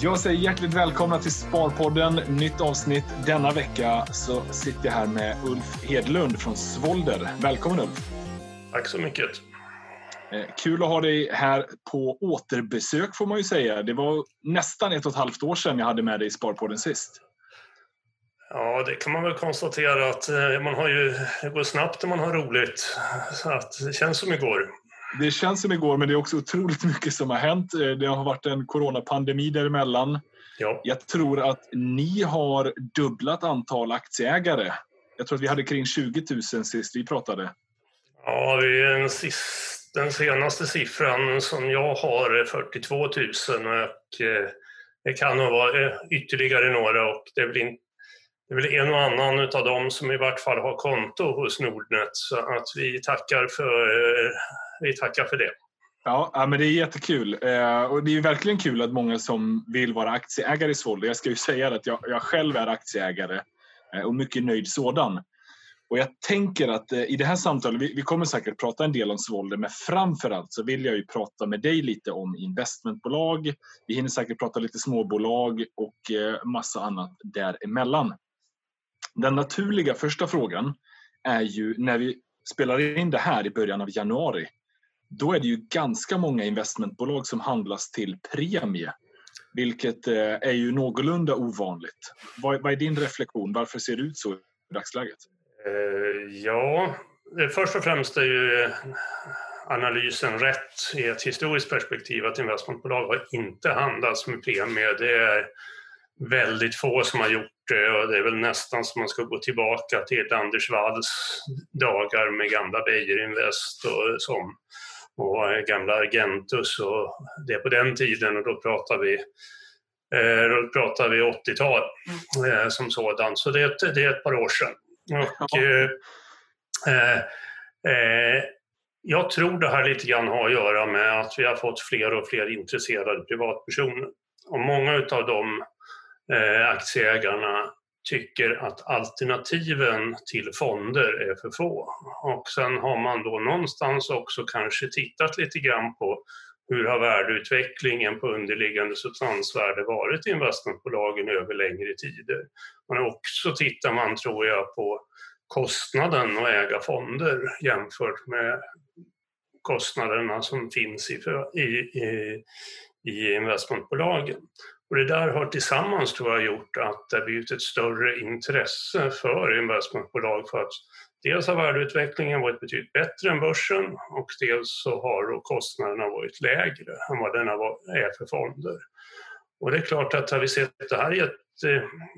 Jag säger hjärtligt välkomna till Sparpodden. Nytt avsnitt. Denna vecka så sitter jag här med Ulf Hedlund från Svolder. Välkommen Ulf! Tack så mycket! Eh, kul att ha dig här på återbesök får man ju säga. Det var nästan ett och ett halvt år sedan jag hade med dig i Sparpodden sist. Ja, det kan man väl konstatera att eh, man har ju, det går snabbt när man har roligt. Så att det känns som igår. Det känns som igår, men det är också otroligt mycket som har hänt. Eh, det har varit en coronapandemi däremellan. Ja. Jag tror att ni har dubblat antal aktieägare. Jag tror att vi hade kring 20 000 sist vi pratade. Ja, det är en sist, den senaste siffran som jag har är 42 000 och eh, det kan nog vara ytterligare några och det är väl inte det är väl en och annan av dem som i vart fall har konto hos Nordnet så att vi tackar för, eh, vi tackar för det. Ja, men det är jättekul. Eh, och det är verkligen kul att många som vill vara aktieägare i Svolder. Jag ska ju säga att jag, jag själv är aktieägare eh, och mycket nöjd sådan. Och jag tänker att eh, i det här samtalet, vi, kommer säkert prata en del om Svolder, men framförallt så vill jag ju prata med dig lite om investmentbolag. Vi hinner säkert prata lite småbolag och massa annat däremellan. Den naturliga första frågan är ju när vi spelar in det här i början av januari. Då är det ju ganska många investmentbolag som handlas till premie. Vilket eh, är ju någorlunda ovanligt. Vad, är din reflektion? Varför ser det ut så i dagsläget? Eh, ja, först och främst är ju analysen rätt i ett historiskt perspektiv att investmentbolag har inte handlats med premie. Det är väldigt få som har gjort det och det är väl nästan som man ska gå tillbaka till Anders Walls dagar med gamla Beijer Invest och som och gamla Argentus och det på den tiden och då pratar vi eh, då pratar vi 80-tal eh, som sådant, så det är, ett, det är ett par år sedan. Och, eh, eh, jag tror det här lite grann har att göra med att vi har fått fler och fler intresserade privatpersoner. Och många av dem Eh, aktieägarna tycker att alternativen till fonder är för få. Och sen har man då någonstans också kanske tittat lite grann på hur har värdeutvecklingen på underliggande substansvärde varit i investmentbolagen över längre tider. Men också tittar man, tror jag, på kostnaden att äga fonder jämfört med kostnaderna som finns i, i, i, i investmentbolagen. Och det där har tillsammans tror jag gjort att det har blivit ett större intresse för investmentbolag för att dels har värdeutvecklingen varit betydligt bättre än börsen och dels så har kostnaderna varit lägre än vad den är för fonder. Och det är klart att har vi sett det här i ett,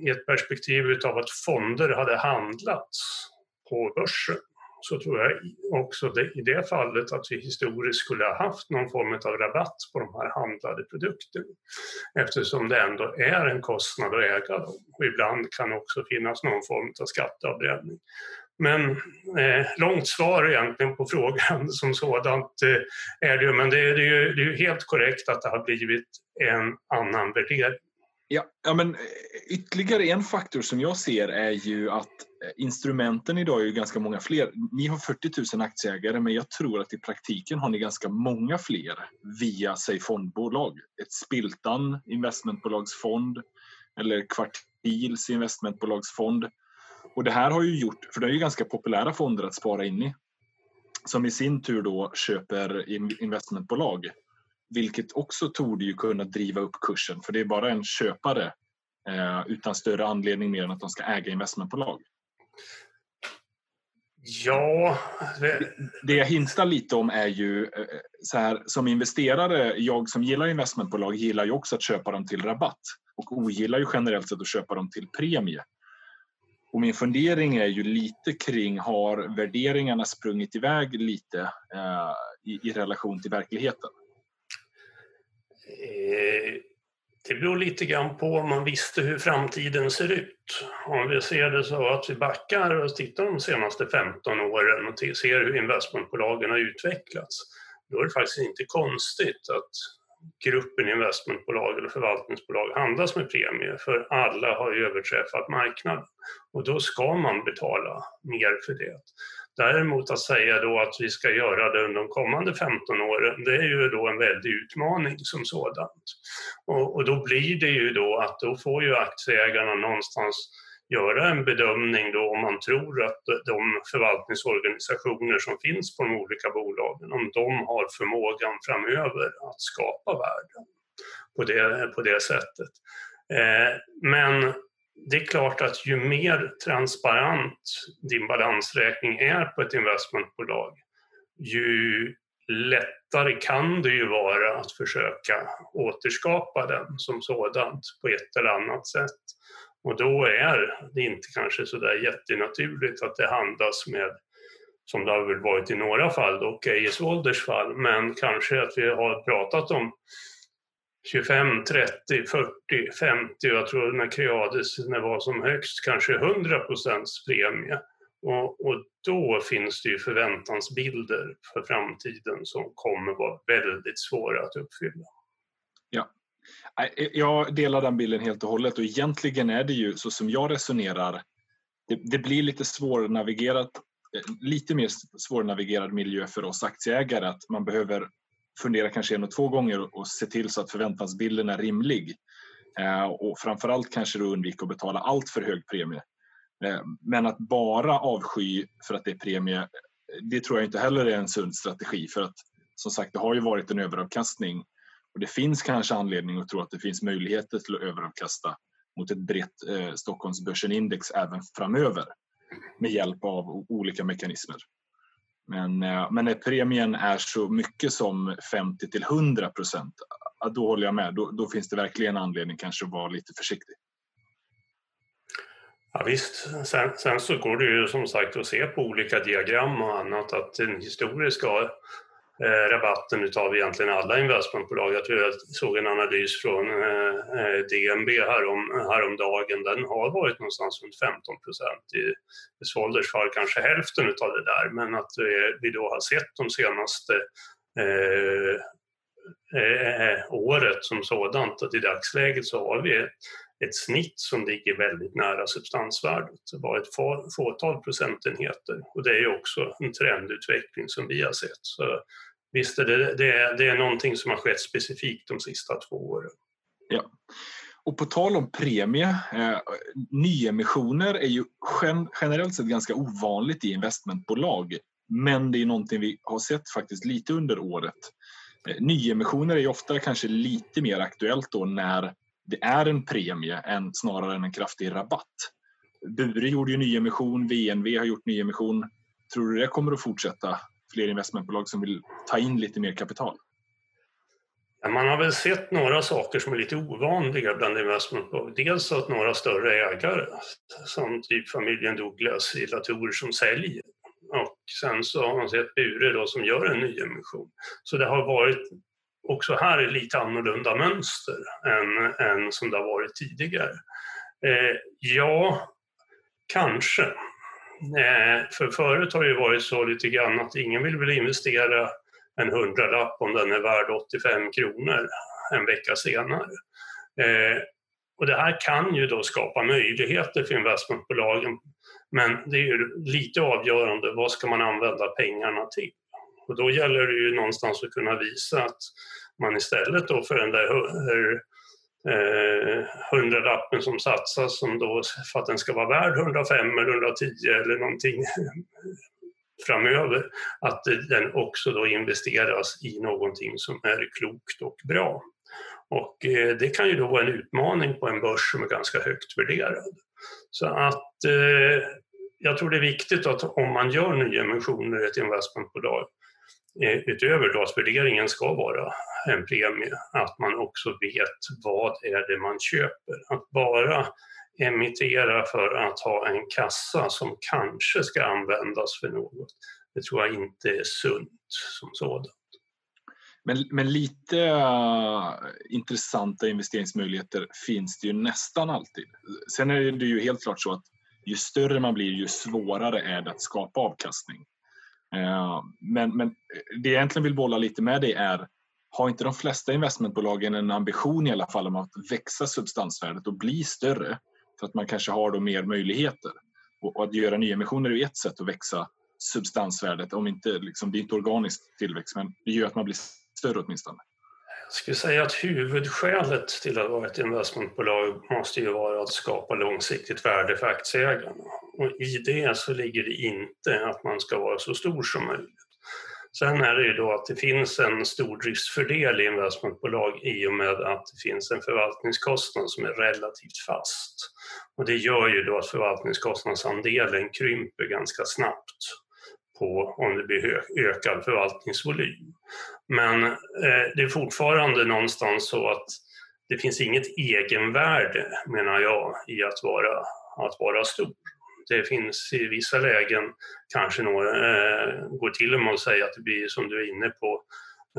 i ett perspektiv av att fonder hade handlats på börsen så tror jag också det, i det fallet att vi historiskt skulle ha haft någon form av rabatt på de här handlade produkterna. Eftersom det ändå är en kostnad att äga dem. Och ibland kan också finnas någon form av skatteavbränning. Men eh, långt svar egentligen på frågan som sådant eh, är det ju, men det är, det, är ju, det är ju helt korrekt att det har blivit en annan värdering. Ja, ja, men ytterligare en faktor som jag ser är ju att eh, instrumenten idag är ju ganska många fler. Ni har 40 000 aktieägare men jag tror att i praktiken har ni ganska många fler via, säg fondbolag. Ett Spiltan investmentbolagsfond eller Kvartils investmentbolagsfond. Och det här har ju gjort, för det är ju ganska populära fonder att spara in i, som i sin tur då köper investmentbolag vilket också torde ju kunna driva upp kursen för det är bara en köpare utan större anledning mer än att de ska äga investmentbolag. Ja... Det, det jag hintar lite om är ju eh, så här som investerare, jag som gillar investmentbolag gillar ju också att köpa dem till rabatt och ogillar ju generellt sett att köpa dem till premie. Och min fundering är ju lite kring har värderingarna sprungit iväg lite eh, i, i relation till verkligheten? Eh, det beror lite grann på om man visste hur framtiden ser ut. Om vi ser det så att vi backar och tittar de senaste 15 åren och ser hur investmentbolagen har utvecklats, då är det faktiskt inte konstigt att gruppen investmentbolag eller förvaltningsbolag handlas med premie för alla har ju överträffat marknaden och då ska man betala mer för det. Däremot att säga då att vi ska göra det under de kommande 15 åren, det är ju då en väldig utmaning som sådant. Och, och då blir det ju då att då får ju aktieägarna någonstans göra en bedömning då om man tror att de förvaltningsorganisationer som finns på de olika bolagen, om de har förmågan framöver att skapa värden på det, på det sättet. Eh, men det är klart att ju mer transparent din balansräkning är på ett investmentbolag, ju lättare kan det ju vara att försöka återskapa den som sådant på ett eller annat sätt. Och då är det inte kanske så där jättenaturligt att det handlas med, som det har väl varit i några fall, och i Wolders fall, men kanske att vi har pratat om 25, 30, 40, 50 jag tror när Creades när var som högst kanske 100 procents premie. Och, och, då finns det ju förväntansbilder för framtiden som kommer vara väldigt svåra att uppfylla. Ja, jag delar den bilden helt och hållet och egentligen är det ju så som jag resonerar. Det, det blir lite svårnavigerat, eh, lite mer svårnavigerad miljö för oss aktieägare att man behöver fundera kanske en och två gånger och se till så att förväntansbilden är rimlig. Eh, och framförallt kanske då undvika att betala allt för hög premie. Eh, men att bara avsky för att det är premie, det tror jag inte heller är en sund strategi för att som sagt, det har ju varit en överavkastning och det finns kanske anledning att tro att det finns möjligheter till att överavkasta mot ett brett eh, Stockholmsbörsen-index även framöver med hjälp av olika mekanismer. Men, eh, men när premien är så mycket som 50 till 100 procent, då håller jag med. Då, då, finns det verkligen anledning kanske att vara lite försiktig. Ja, visst, sen, sen, så går det ju som sagt att se på olika diagram och annat att den historiska Eh, rabatten utav egentligen alla investmentbolag. Jag tror jag såg en analys från eh, eh, DNB härom, häromdagen. Den har varit någonstans runt 15 procent. I, i Svolders fall kanske hälften utav det där. Men att vi då har sett de senaste eh, eh, året som sådant att i dagsläget så har vi ett snitt som ligger väldigt nära substansvärdet. Det var ett fåtal procentenheter och det är ju också en trendutveckling som vi har sett. Så visst är det, det, är, det är någonting som har skett specifikt de sista två åren. Ja. Och på tal om premie, eh, nyemissioner är ju gen, generellt sett ganska ovanligt i investmentbolag. Men det är någonting vi har sett faktiskt lite under året. Eh, nyemissioner är ju ofta kanske lite mer aktuellt då när det är en premie än snarare än en kraftig rabatt. Bure gjorde ju nyemission, VNV har gjort nyemission. Tror du det kommer att fortsätta fler investmentbolag som vill ta in lite mer kapital? Man har väl sett några saker som är lite ovanliga bland investmentbolag. Dels att några större ägare, som typ familjen Douglas i Latour som säljer. Och sen så har man sett Bure då som gör en nyemission. Så det har varit också här lite annorlunda mönster än, än som det har varit tidigare. Eh, ja, kanske. Eh, för förut har det ju varit så lite grann att ingen vill väl investera en hundralapp om den är värd 85 kronor en vecka senare. Eh, och det här kan ju då skapa möjligheter för investmentbolagen men det är ju lite avgörande, vad ska man använda pengarna till? Och då gäller det ju någonstans att kunna visa att man istället då för den där Eh, hundralappen som satsas som då för att den ska vara värd 105 eller 110 eller någonting framöver, att den också då investeras i någonting som är klokt och bra. Och eh, det kan ju då vara en utmaning på en börs som är ganska högt värderad. Så att eh, jag tror det är viktigt att om man gör nyemissioner i ett investmentbolag Eh, utöver då att värderingen ska vara en premie, att man också vet vad är det man köper. Att bara emittera för att ha en kassa som kanske ska användas för något, det tror jag inte är sunt som sådant. Men, men lite uh, intressanta investeringsmöjligheter finns det ju nästan alltid. Sen är det ju helt klart så att ju större man blir, ju svårare är det att skapa avkastning. Eh, men, men eh, det jag egentligen vill bolla lite med dig är har inte de flesta investmentbolagen en ambition i alla fall om att växa substansvärdet och bli större? För att man kanske har då mer möjligheter. Och att göra nyemissioner är ett sätt att växa substansvärdet, om inte, liksom, det är inte organisk tillväxt, men det gör att man blir större åtminstone. Jag skulle säga att huvudskälet till att vara ett investmentbolag måste ju vara att skapa långsiktigt värde för aktieägarna. Och i det så ligger det inte att man ska vara så stor som möjligt. Sen är det ju då att det finns en stor driftsfördel i investmentbolag i och med att det finns en förvaltningskostnad som är relativt fast. Och det gör ju då att förvaltningskostnadsandelen krymper ganska snabbt på om det blir ökad förvaltningsvolym. Men eh, det är fortfarande någonstans så att det finns inget egenvärde, menar jag, i att vara, att vara stor. Det finns i vissa lägen kanske några, eh, går till och med att säga att det blir som du är inne på,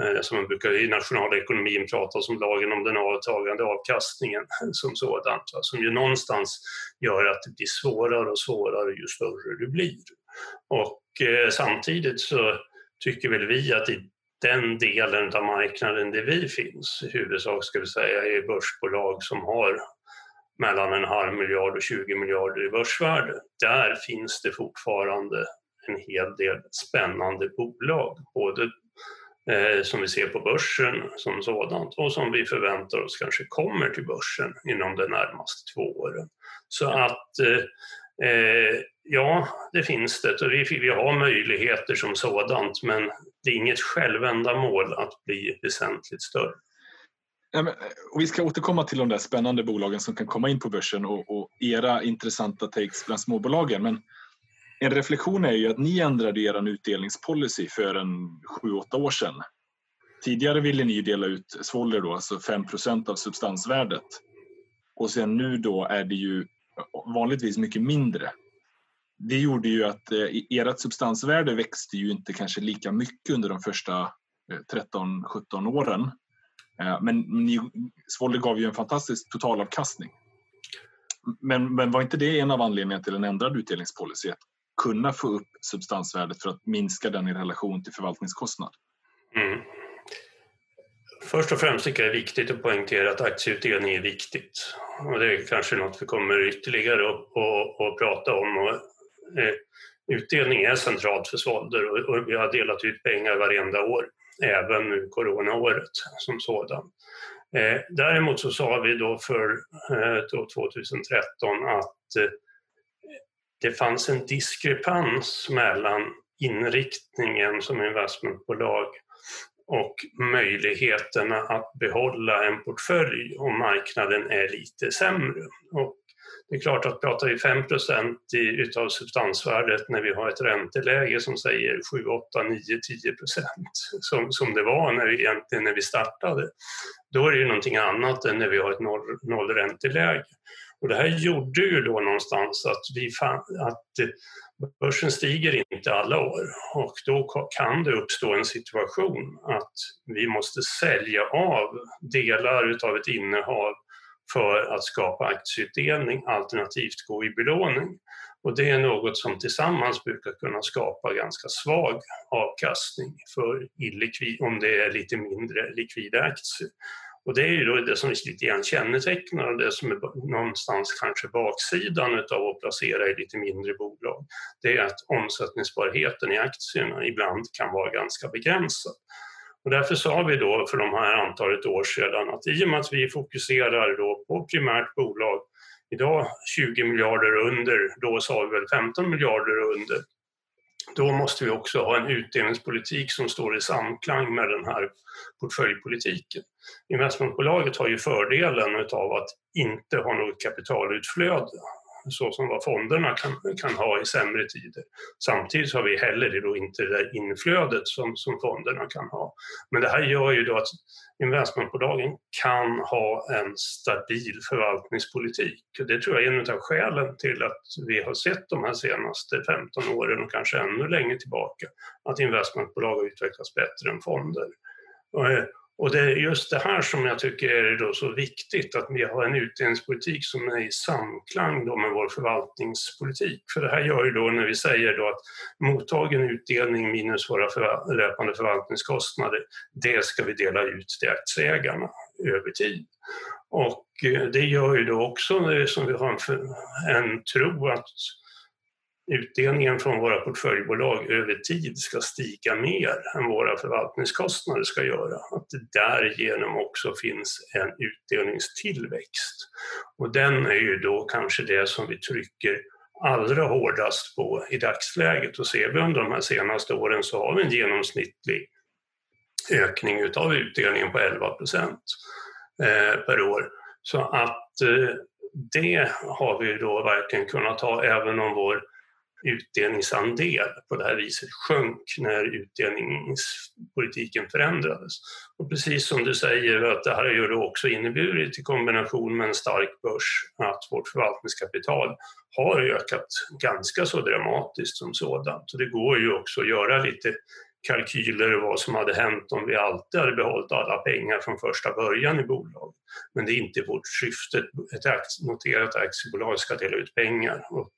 eh, som man brukar i nationalekonomin prata om lagen om den avtagande avkastningen som sådant, som ju någonstans gör att det blir svårare och svårare ju större du blir. Och eh, samtidigt så tycker väl vi att i den delen av marknaden där vi finns, i huvudsak ska vi säga är börsbolag som har mellan en halv miljard och 20 miljarder i börsvärde. Där finns det fortfarande en hel del spännande bolag, både eh, som vi ser på börsen som sådant och som vi förväntar oss kanske kommer till börsen inom de närmaste två åren. Så att eh, eh ja, det finns det och vi, vi har möjligheter som sådant men det är inget självändamål att bli väsentligt större. Och vi ska återkomma till de där spännande bolagen som kan komma in på börsen och, och era intressanta takes bland småbolagen. Men en reflektion är ju att ni ändrade er utdelningspolicy för en sju, åtta år sedan. Tidigare ville ni dela ut svoller då, alltså 5% av substansvärdet. Och sen nu då är det ju vanligtvis mycket mindre. Det gjorde ju att eh, ert substansvärde växte ju inte kanske lika mycket under de första eh, 13-17 åren. Eh, men Svolle gav ju en fantastisk totalavkastning. Men, men var inte det en av anledningarna till en ändrad utdelningspolicy? Att kunna få upp substansvärdet för att minska den i relation till förvaltningskostnad? Mm. Först och främst tycker jag det är viktigt att poängtera att aktieutdelning är viktigt. Och det är kanske något vi kommer ytterligare att, att, att prata om. Och, Eh, utdelning är centralt för Svolder och, vi har delat ut pengar varenda år även nu coronaåret som sådant. Eh, däremot så sa vi då för eh, 2013 att det fanns en diskrepans mellan inriktningen som investmentbolag och möjligheterna att behålla en portfölj om marknaden är lite sämre. Och det är klart att pratar vi 5 i, utav substansvärdet när vi har ett ränteläge som säger 7, 8, 9, 10 som, som det var när vi, egentligen när vi startade, då är det ju någonting annat än när vi har ett noll, nollränteläge. Och det här gjorde ju då någonstans att, vi fann, att börsen stiger inte alla år och då kan det uppstå en situation att vi måste sälja av delar utav ett innehav för att skapa aktieutdelning alternativt gå i belåning. Och det är något som tillsammans brukar kunna skapa ganska svag avkastning för illikvid, om det är lite mindre likvida aktier. Och det är ju då det som lite grann kännetecknar det som är någonstans kanske baksidan av att placera i lite mindre bolag. Det är att omsättningsbarheten i aktierna ibland kan vara ganska begränsad. Och därför sa vi då för de här antalet år sedan att i och med att vi fokuserar då på primärt bolag, idag 20 miljarder under, då sa vi väl 15 miljarder under, då måste vi också ha en utdelningspolitik som står i samklang med den här portföljpolitiken. Investmentbolaget har ju fördelen av att inte ha något kapitalutflöde så som vad fonderna kan, kan ha i sämre tider. Samtidigt har vi heller då inte det där inflödet som, som fonderna kan ha. Men det här gör ju då att investmentbolagen kan ha en stabil förvaltningspolitik. Det tror jag är en av skälen till att vi har sett de här senaste 15 åren och kanske ännu längre tillbaka att investmentbolag har utvecklats bättre än fonder. Eh, och det är just det här som jag tycker är då så viktigt, att vi har en utdelningspolitik som är i samklang då med vår förvaltningspolitik. För det här gör ju då när vi säger då att mottagen utdelning minus våra förval löpande förvaltningskostnader, det ska vi dela ut till aktieägarna över tid. Och eh, det gör ju då också eh, som vi har en, en tro att utdelningen från våra portföljbolag över tid ska stiga mer än våra förvaltningskostnader ska göra. Att det därigenom också finns en utdelningstillväxt. Och den är ju då kanske det som vi trycker allra hårdast på i dagsläget. Och ser vi under de här senaste åren så har vi en genomsnittlig ökning utav utdelningen på 11 procent eh, per år. Så att eh, det har vi då verkligen kunnat ha även om vår utdelningsandel på det här viset sjönk när utdelningspolitiken förändrades. Och precis som du säger att det här har ju då också inneburit i kombination med en stark börs att vårt förvaltningskapital har ökat ganska så dramatiskt som sådant. Och det går ju också att göra lite kalkyler vad som hade hänt om vi alltid hade behållit alla pengar från första början i bolaget. Men det är inte vårt syfte. Ett noterat aktiebolag ska dela ut pengar och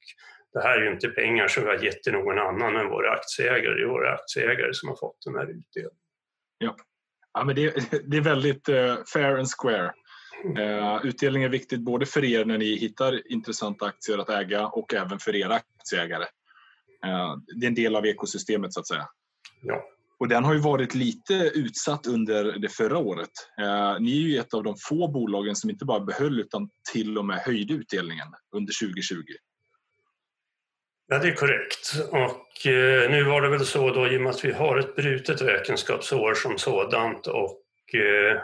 det här är ju inte pengar som vi har gett till någon annan än våra aktieägare. Det är våra aktieägare som har fått den här utdelningen. Ja, ja men det, det är väldigt uh, fair and square. Uh, utdelning är viktigt både för er när ni hittar intressanta aktier att äga och även för era aktieägare. Uh, det är en del av ekosystemet så att säga. Ja. Och den har ju varit lite utsatt under det förra året. Eh, ni är ju ett av de få bolagen som inte bara behöll utan till och med höjde utdelningen under 2020. Ja, det är korrekt. Och eh, nu var det väl så då i och med att vi har ett brutet räkenskapsår som sådant och eh,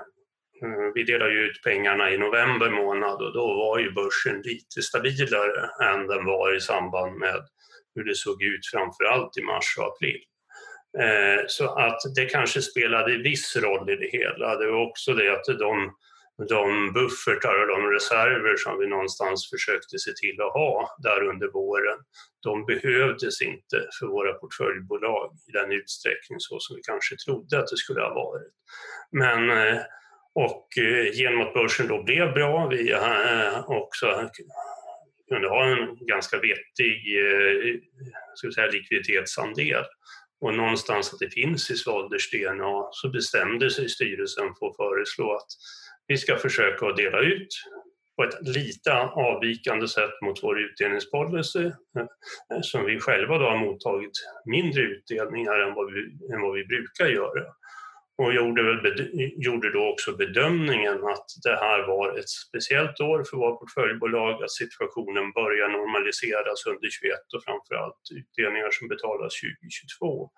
mm, vi delar ju ut pengarna i november månad och då var ju börsen lite stabilare än den var i samband med hur det såg ut framför allt i mars och april. Eh, så att det kanske spelade viss roll i det hela. Det var också det att de, de buffertar och de reserver som vi någonstans försökte se till att ha där under våren, de behövdes inte för våra portföljbolag i den utsträckning så som vi kanske trodde att det skulle ha varit. Men eh, och eh, genom att börsen då blev bra, vi eh, också kunde ha en ganska vettig ska säga, likviditetsandel och någonstans att det finns i Svalders DNA så bestämde sig styrelsen för att föreslå att vi ska försöka att dela ut på ett lite avvikande sätt mot vår utdelningspolicy eh, som vi själva då har mottagit mindre utdelningar än vad vi, än vad vi brukar göra och gjorde, väl, gjorde då också bedömningen att det här var ett speciellt år för vårt portföljbolag, att situationen börjar normaliseras under 21 och framförallt utdelningar som betalas 2022.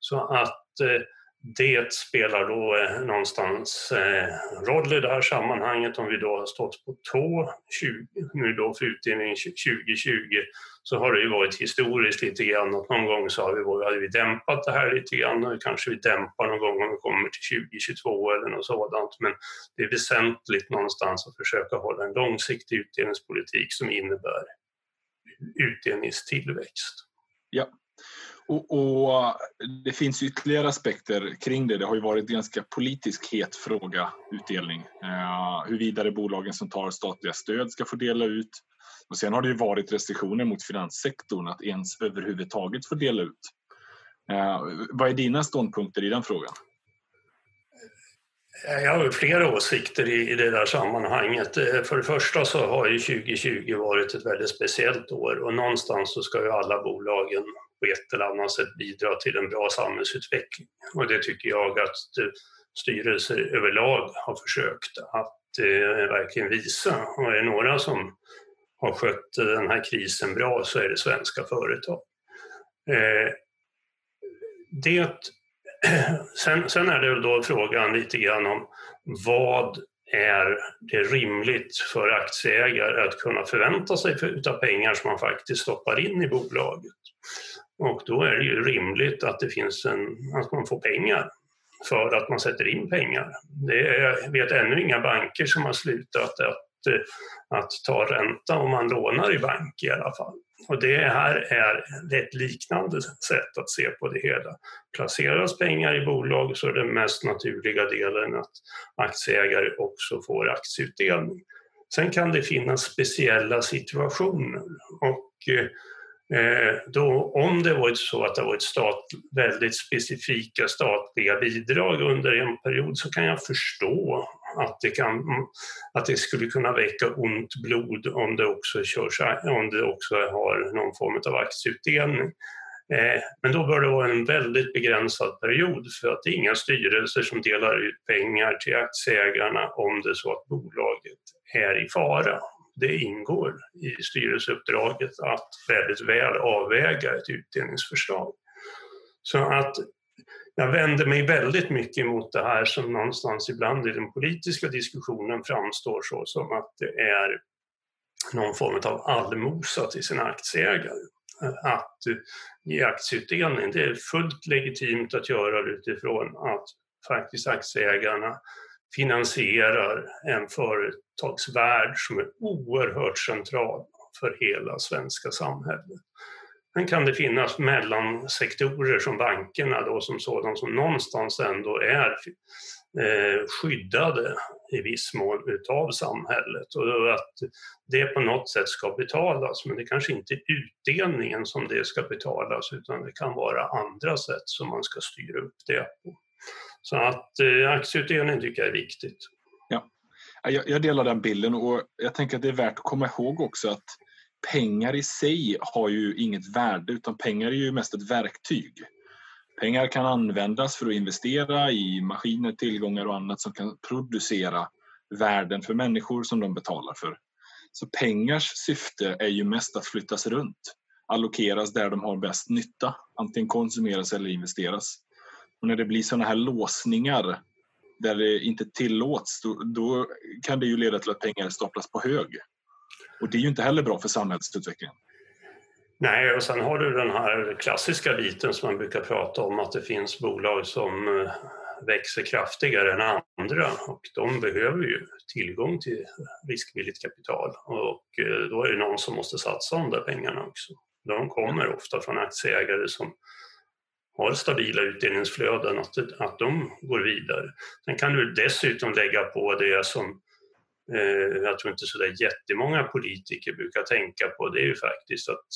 Så att eh, det spelar då eh, någonstans eh, roll i det här sammanhanget. Om vi då har stått på tå 20, nu då för utdelning 2020 så har det ju varit historiskt lite grann att någon gång så har vi, hade vi dämpat det här lite grann. Och kanske vi dämpar någon gång om vi kommer till 2022 eller något sådant. Men det är väsentligt någonstans att försöka hålla en långsiktig utdelningspolitik som innebär utdelningstillväxt. Ja, och, och, Det finns ytterligare aspekter kring det. Det har ju varit en ganska politisk het fråga, utdelning. Eh, huruvida bolagen som tar statliga stöd ska få dela ut. Och Sen har det ju varit restriktioner mot finanssektorn att ens överhuvudtaget få dela ut. Eh, vad är dina ståndpunkter i den frågan? Jag har flera åsikter i, det där sammanhanget. Eh, för det första så har ju 2020 varit ett väldigt speciellt år och någonstans så ska ju alla bolagen på ett eller annat sätt bidra till en bra samhällsutveckling. Och det tycker jag att eh, styrelser överlag har försökt att eh, verkligen visa. Och är det några som har skött eh, den här krisen bra så är det svenska företag. Eh, det, sen, sen är det väl då frågan lite grann om vad är det rimligt för aktieägare att kunna förvänta sig av pengar som man faktiskt stoppar in i bolaget. Och då är det ju rimligt att det finns en, att man får pengar för att man sätter in pengar. Det är, jag vet ännu inga banker som har slutat att, eh, att ta ränta om man lånar i bank i alla fall. Och det här är ett liknande sätt att se på det hela. Placeras pengar i bolag så är den mest naturliga delen att aktieägare också får aktieutdelning. Sen kan det finnas speciella situationer och eh, Eh, då, om det varit så att det varit stat, väldigt specifika statliga bidrag under en period så kan jag förstå att det, kan, att det skulle kunna väcka ont blod om det också, körs, om det också har någon form av aktieutdelning. Eh, men då bör det vara en väldigt begränsad period för att det är inga styrelser som delar ut pengar till aktieägarna om det är så att bolaget är i fara. Det ingår i styrelseuppdraget att väldigt väl avväga ett utdelningsförslag. Så att jag vänder mig väldigt mycket mot det här som någonstans ibland i den politiska diskussionen framstår så som att det är någon form av allmosa till sina aktieägare. Att ge aktieutdelning, det är fullt legitimt att göra det utifrån att faktiskt aktieägarna finansierar en företagsvärld som är oerhört central för hela svenska samhället. Sen kan det finnas mellansektorer som bankerna då som sådant som någonstans ändå är eh, skyddade i viss mån utav samhället och att det på något sätt ska betalas men det kanske inte är utdelningen som det ska betalas utan det kan vara andra sätt som man ska styra upp det på. Så att eh, aktieutdelning tycker jag är viktigt. Jag, jag delar den bilden och jag tänker att det är värt att komma ihåg också att pengar i sig har ju inget värde utan pengar är ju mest ett verktyg. Pengar kan användas för att investera i maskiner, tillgångar och annat som kan producera värden för människor som de betalar för. Så pengars syfte är ju mest att flyttas runt, allokeras där de har bäst nytta, antingen konsumeras eller investeras. Och när det blir sådana här låsningar där det inte tillåts, då, då kan det ju leda till att pengar staplas på hög. Och det är ju inte heller bra för samhällsutvecklingen. Nej, och sen har du den här klassiska biten som man brukar prata om att det finns bolag som eh, växer kraftigare än andra och de behöver ju tillgång till riskvilligt kapital och eh, då är det någon som måste satsa de där pengarna också. De kommer ofta från aktieägare som har stabila utdelningsflöden, att, att de går vidare. Sen kan du dessutom lägga på det som eh, jag tror inte så där jättemånga politiker brukar tänka på, det är ju faktiskt att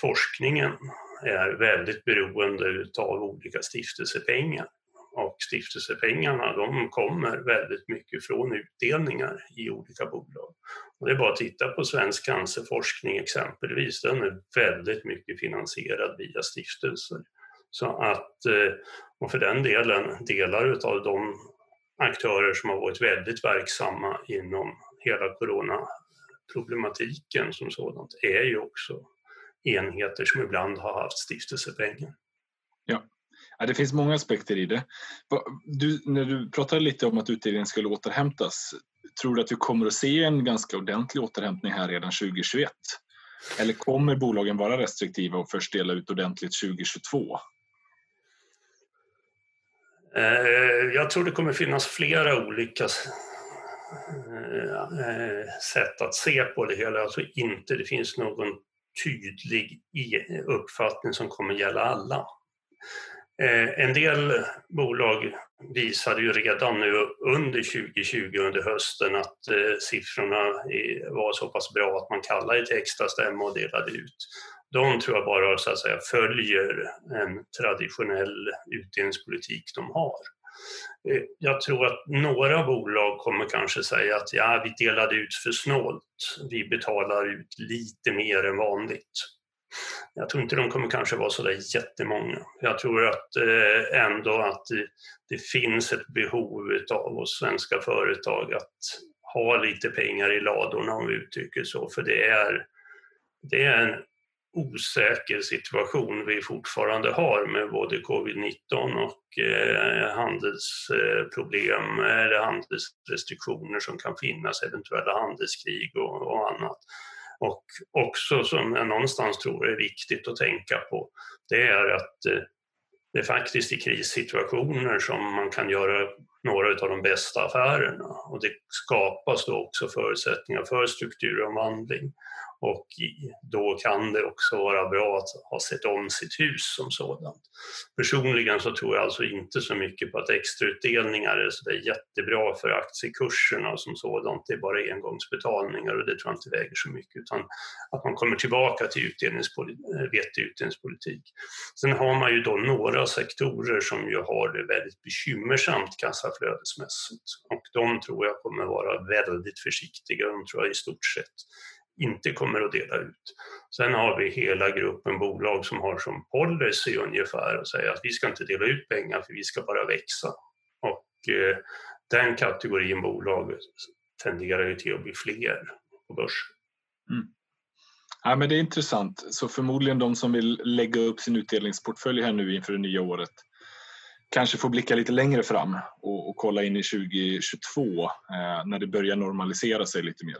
forskningen är väldigt beroende av olika stiftelsepengar. Och stiftelsepengarna de kommer väldigt mycket från utdelningar i olika bolag. Och det är bara att titta på svensk cancerforskning exempelvis, den är väldigt mycket finansierad via stiftelser. Så att, eh, och för den delen, delar av de aktörer som har varit väldigt verksamma inom hela coronaproblematiken som sådant är ju också enheter som ibland har haft stiftelsepengar. Ja. ja, det finns många aspekter i det. Du, när du pratade lite om att utdelningen skulle återhämtas, tror du att vi kommer att se en ganska ordentlig återhämtning här redan 2021? Eller kommer bolagen vara restriktiva och först dela ut ordentligt 2022? Eh, jag tror det kommer finnas flera olika eh, sätt att se på det hela. Jag tror inte det finns någon tydlig uppfattning som kommer gälla alla. Eh, en del bolag visade ju redan nu under 2020 under hösten att eh, siffrorna var så pass bra att man kallade till extra stämma och delade ut de tror jag bara så att säga, följer en traditionell utdelningspolitik de har. Eh, jag tror att några bolag kommer kanske säga att ja, vi delade ut för snålt. Vi betalar ut lite mer än vanligt. Jag tror inte de kommer kanske vara så där jättemånga. Jag tror att eh, ändå att det, det finns ett behov av oss svenska företag att ha lite pengar i ladorna om vi uttrycker så, för det är, det är en osäker situation vi fortfarande har med både covid-19 och eh, handelsproblem eller handelsrestriktioner som kan finnas, eventuella handelskrig och, och annat. Och också som jag någonstans tror är viktigt att tänka på, det är att eh, det är faktiskt i krissituationer som man kan göra några av de bästa affärerna och det skapas då också förutsättningar för strukturomvandling. Och då kan det också vara bra att ha sett om sitt hus som sådant. Personligen så tror jag alltså inte så mycket på att extrautdelningar är så där jättebra för aktiekurserna som sådant. Det är bara engångsbetalningar och det tror jag inte väger så mycket utan att man kommer tillbaka till eh, vettig utdelningspolitik. Sen har man ju då några sektorer som ju har det väldigt bekymmersamt kassaflödesmässigt och de tror jag kommer vara väldigt försiktiga. De tror jag i stort sett inte kommer att dela ut. Sen har vi hela gruppen bolag som har som policy ungefär att säga att vi ska inte dela ut pengar för vi ska bara växa. Och eh, den kategorin bolag tenderar ju till att bli fler på börsen. Mm. Ja, men det är intressant. Så förmodligen de som vill lägga upp sin utdelningsportfölj här nu inför det nya året kanske får blicka lite längre fram och, och kolla in i 2022 eh, när det börjar normalisera sig lite mer.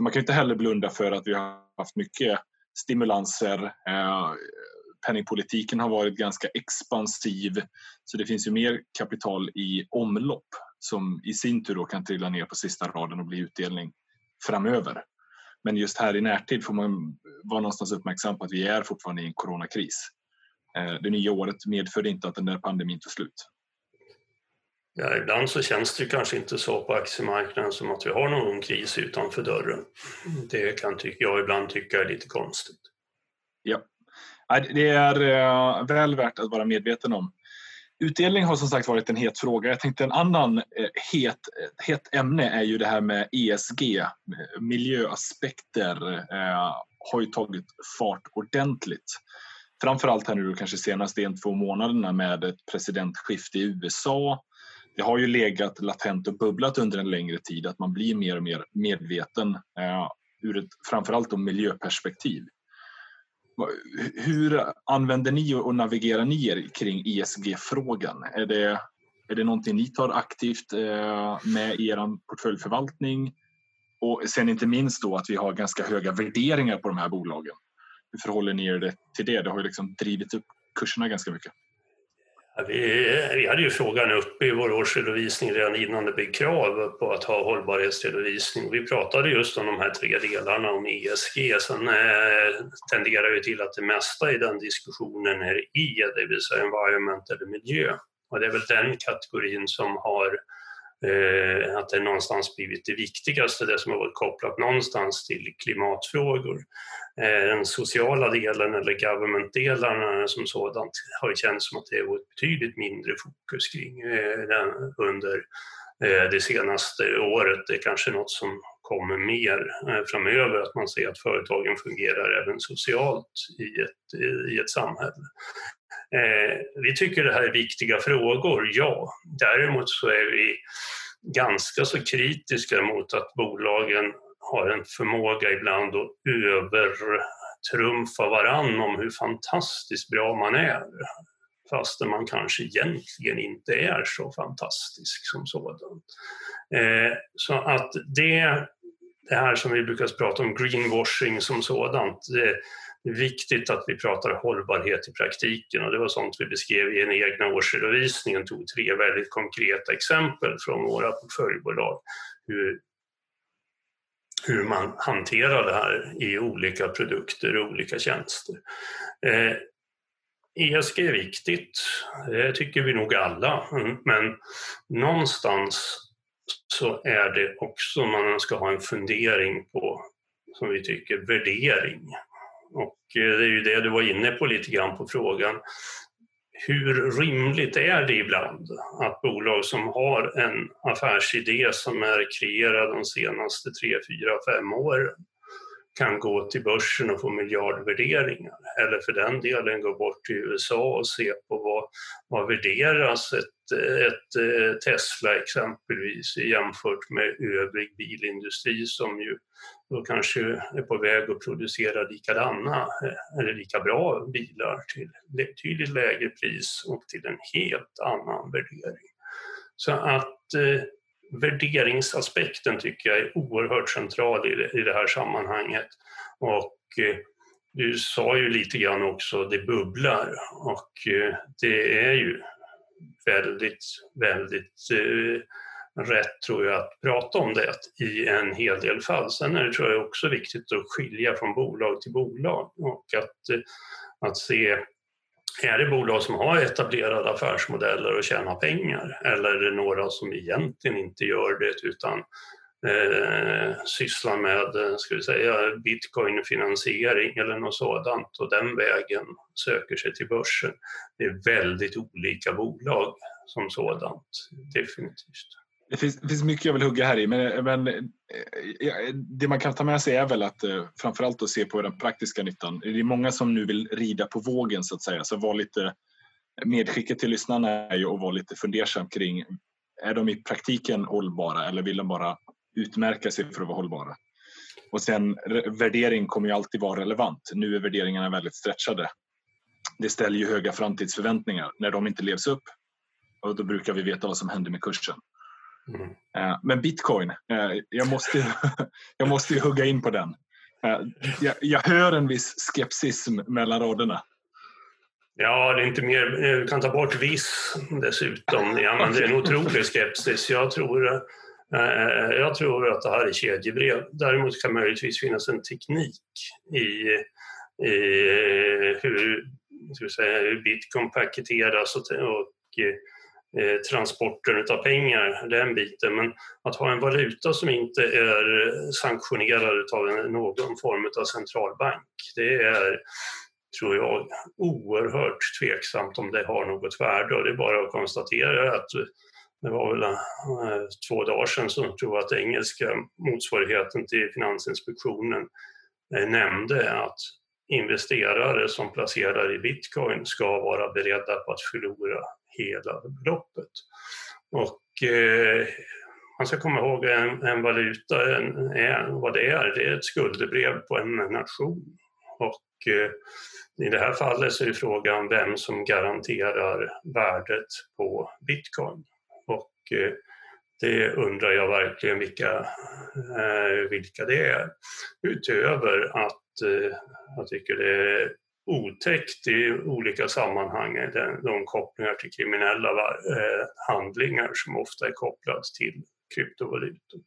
Man kan inte heller blunda för att vi har haft mycket stimulanser. Eh, penningpolitiken har varit ganska expansiv så det finns ju mer kapital i omlopp som i sin tur då kan trilla ner på sista raden och bli utdelning framöver. Men just här i närtid får man vara någonstans uppmärksam på att vi är fortfarande i en coronakris. Eh, det nya året medförde inte att den där pandemin tog slut. Ja, ibland så känns det kanske inte så på aktiemarknaden som att vi har någon kris utanför dörren. Det kan jag ibland tycka är lite konstigt. Ja, det är eh, väl värt att vara medveten om. Utdelning har som sagt varit en het fråga. Jag tänkte en annan eh, het, eh, het ämne är ju det här med ESG. Miljöaspekter har ju tagit fart ordentligt framförallt här nu kanske senaste en, två månaderna med ett presidentskifte i USA. Det har ju legat latent och bubblat under en längre tid att man blir mer och mer medveten eh, ur ett framförallt då miljöperspektiv. Hur använder ni och navigerar ni er kring ESG-frågan? Är det, är det någonting ni tar aktivt eh, med i er portföljförvaltning? Och sen inte minst då att vi har ganska höga värderingar på de här bolagen. Hur förhåller ni er till det? Det har ju liksom drivit upp kurserna ganska mycket. Ja, vi, vi hade ju frågan uppe i vår årsredovisning redan innan det blev krav på att ha hållbarhetsredovisning. Vi pratade just om de här tre delarna om ESG. Sen eh, tenderar ju till att det mesta i den diskussionen är E, det vill säga environment eller miljö. Och det är väl den kategorin som har Eh, Eh, att det någonstans blivit det viktigaste, det som har varit kopplat någonstans till klimatfrågor. Eh, den sociala delen eller government-delarna eh, som sådant har känts som att det varit betydligt mindre fokus kring eh, den under eh, det senaste året. Det är kanske något som kommer mer framöver, att man ser att företagen fungerar även socialt i ett, i ett samhälle. Eh, vi tycker det här är viktiga frågor, ja. Däremot så är vi ganska så kritiska mot att bolagen har en förmåga ibland att övertrumfa varann om hur fantastiskt bra man är fastän man kanske egentligen inte är så fantastisk som sådan. Eh, så att det, det här som vi brukar prata om, greenwashing som sådant, det, viktigt att vi pratar hållbarhet i praktiken och det var sånt vi beskrev i den egna årsredovisningen. tog tre väldigt konkreta exempel från våra portföljbolag hur, hur man hanterar det här i olika produkter och olika tjänster. Eh, ESG är viktigt, det tycker vi nog alla, men någonstans så är det också man ska ha en fundering på, som vi tycker, värdering. Och eh, det är ju det du var inne på lite grann på frågan. Hur rimligt är det ibland att bolag som har en affärsidé som är kreerad de senaste tre, fyra, fem åren kan gå till börsen och få miljardvärderingar eller för den delen gå bort till USA och se på vad, vad värderas ett, ett eh, Tesla exempelvis jämfört med övrig bilindustri som ju då kanske är på väg att producera likadana eh, eller lika bra bilar till betydligt lägre pris och till en helt annan värdering. Så att eh, värderingsaspekten tycker jag är oerhört central i det, i det här sammanhanget. Och eh, du sa ju lite grann också, det bubblar och eh, det är ju väldigt, väldigt eh, rätt tror jag att prata om det i en hel del fall. Sen är det tror jag också viktigt att skilja från bolag till bolag och att, eh, att se är det bolag som har etablerade affärsmodeller och tjänar pengar eller är det några som egentligen inte gör det utan eh, sysslar med eh, ska vi säga, bitcoinfinansiering eller något sådant och den vägen söker sig till börsen. Det är väldigt olika bolag som sådant, definitivt. Det finns, det finns mycket jag vill hugga här i, men, men eh, det man kan ta med sig är väl att eh, framförallt att se på den praktiska nyttan. Det är många som nu vill rida på vågen så att säga, så var lite medskicket till lyssnarna är ju att vara lite fundersam kring är de i praktiken hållbara eller vill de bara utmärka sig för att vara hållbara? Och sen värdering kommer ju alltid vara relevant. Nu är värderingarna väldigt stretchade. Det ställer ju höga framtidsförväntningar. När de inte levs upp, och då brukar vi veta vad som händer med kursen. Mm. Eh, men bitcoin, eh, jag måste, jag måste ju hugga in på den. Eh, jag, jag hör en viss skepsism mellan raderna. Ja, det är inte mer, du kan ta bort viss dessutom. Ja, men det är en otrolig skepsis. Jag tror, jag tror att det här är kedjebrev. Däremot kan möjligtvis finnas en teknik i, i hur, ska säga, hur bitcoin paketeras och, och Eh, transporten av pengar, den biten. Men att ha en valuta som inte är sanktionerad av någon form av centralbank, det är tror jag oerhört tveksamt om det har något värde och det är bara att konstatera att det var väl eh, två dagar sedan som jag tror att engelska motsvarigheten till Finansinspektionen eh, nämnde att investerare som placerar i bitcoin ska vara beredda på att förlora hela beloppet. Och eh, man ska komma ihåg en, en valuta, en, en, vad det är, det är ett skuldebrev på en nation. Och eh, i det här fallet så är frågan vem som garanterar värdet på bitcoin. Och eh, det undrar jag verkligen vilka, eh, vilka det är. Utöver att eh, jag tycker det är otäckt i olika sammanhang, de kopplingar till kriminella eh, handlingar som ofta är kopplade till kryptovalutor.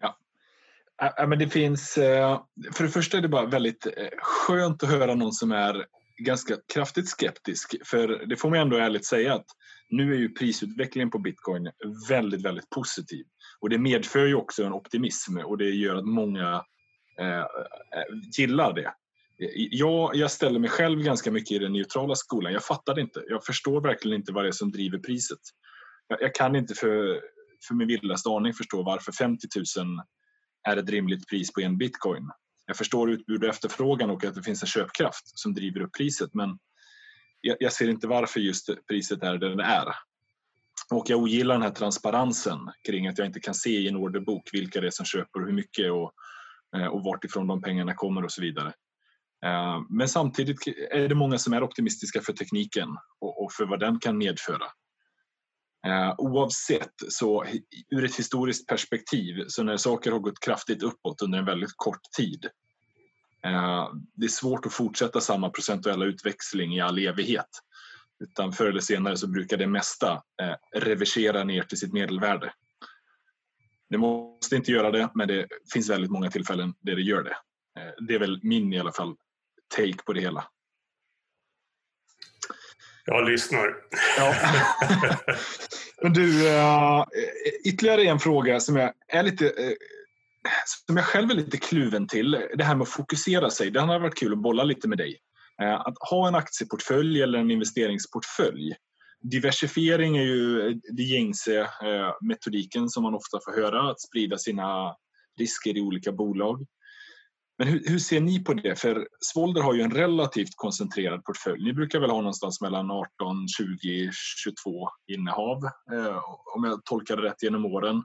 Ja. men det finns, eh, för det första är det bara väldigt eh, skönt att höra någon som är ganska kraftigt skeptisk. För det får man ändå ärligt säga att nu är ju prisutvecklingen på bitcoin väldigt, väldigt positiv. Och det medför ju också en optimism och det gör att många eh, gillar det. Jag, jag ställer mig själv ganska mycket i den neutrala skolan. Jag fattar det inte. Jag förstår verkligen inte vad det är som driver priset. Jag, jag kan inte för, för min vildaste aning förstå varför 50 000 är ett rimligt pris på en bitcoin. Jag förstår utbud och efterfrågan och att det finns en köpkraft som driver upp priset men jag, jag ser inte varför just priset är det det är. Och jag ogillar den här transparensen kring att jag inte kan se i en orderbok vilka det är som köper och hur mycket och, eh, och vartifrån de pengarna kommer och så vidare. Eh, men samtidigt är det många som är optimistiska för tekniken och för vad den kan medföra. Eh, oavsett så ur ett historiskt perspektiv så när saker har gått kraftigt uppåt under en väldigt kort tid eh, det är svårt att fortsätta samma procentuella utväxling i all evighet. Utan förr eller senare så brukar det mesta reversera ner till sitt medelvärde. Det måste inte göra det, men det finns väldigt många tillfällen där det gör det. Det är väl min i alla fall take på det hela. Jag lyssnar. Ja. Men du, uh, ytterligare en fråga som jag är lite uh, som jag själv är lite kluven till. Det här med att fokusera sig. Det hade varit kul att bolla lite med dig. Uh, att ha en aktieportfölj eller en investeringsportfölj. Diversifiering är ju det gängse metodiken som man ofta får höra, att sprida sina risker i olika bolag. Men hur, hur, ser ni på det? För Svolder har ju en relativt koncentrerad portfölj. Ni brukar väl ha någonstans mellan 18, 20, 22 innehav eh, om jag tolkar det rätt genom åren.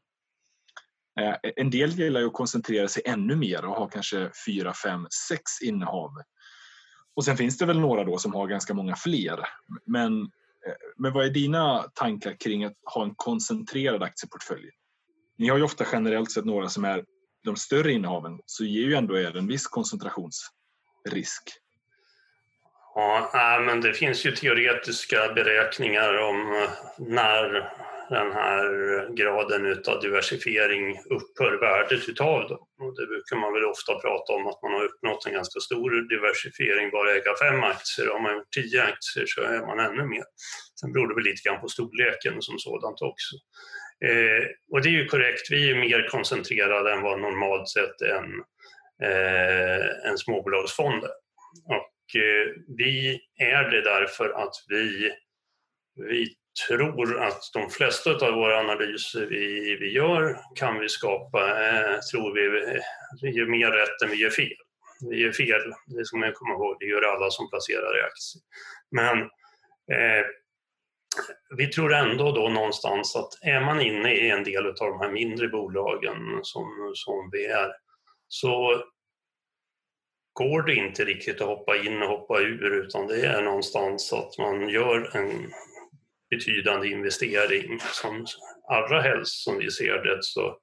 Eh, en del gillar ju att koncentrera sig ännu mer och ha kanske 4, 5, 6 innehav. Och sen finns det väl några då som har ganska många fler. Men, eh, men vad är dina tankar kring att ha en koncentrerad aktieportfölj? Ni har ju ofta generellt sett några som är de större innehaven så ger ju ändå er en viss koncentrationsrisk. Ja, men det finns ju teoretiska beräkningar om när den här graden utav diversifiering upphör värdet utav dem. Och det brukar man väl ofta prata om att man har uppnått en ganska stor diversifiering, bara äga fem aktier. Om man gjort tio aktier så är man ännu mer. Sen beror det väl lite grann på storleken som sådant också. Eh, och det är ju korrekt, vi är mer koncentrerade än vad normalt sett en, eh, en småbolagsfond är. Och eh, vi är det därför att vi, vi tror att de flesta av våra analyser vi, vi gör kan vi skapa, eh, tror vi, vi gör mer rätt än vi gör fel. Vi gör fel, det ska man komma ihåg, det gör alla som placerar i aktier. Men eh, vi tror ändå då någonstans att är man inne i en del av de här mindre bolagen som, som vi är så går det inte riktigt att hoppa in och hoppa ur utan det är någonstans att man gör en betydande investering. Som allra helst som vi ser det så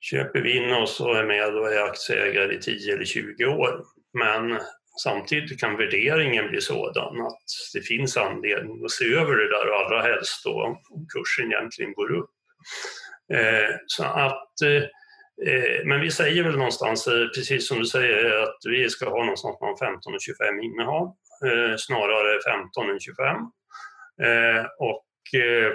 köper vi in oss och är med och är aktieägare i 10 eller 20 år. Men samtidigt kan värderingen bli sådan att det finns anledning att se över det där och allra helst då om kursen egentligen går upp. Eh, så att, eh, eh men vi säger väl någonstans, eh, precis som du säger, att vi ska ha någonstans mellan 15 och 25 innehav, eh, snarare 15 än 25. Eh, och eh,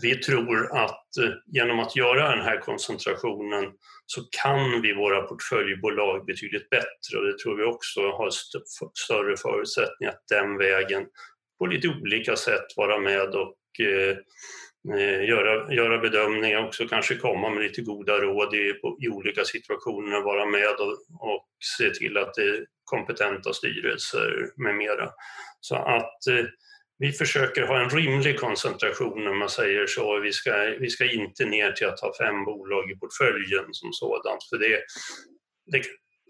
vi tror att eh, genom att göra den här koncentrationen så kan vi våra portföljbolag betydligt bättre och det tror vi också har större förutsättningar att den vägen på lite olika sätt vara med och eh, eh göra, göra bedömningar, också kanske komma med lite goda råd i, i olika situationer, vara med och, och se till att det är kompetenta styrelser med mera. Så att eh, vi försöker ha en rimlig koncentration när man säger så. Vi ska, vi ska inte ner till att ha fem bolag i portföljen som sådant. För det, det,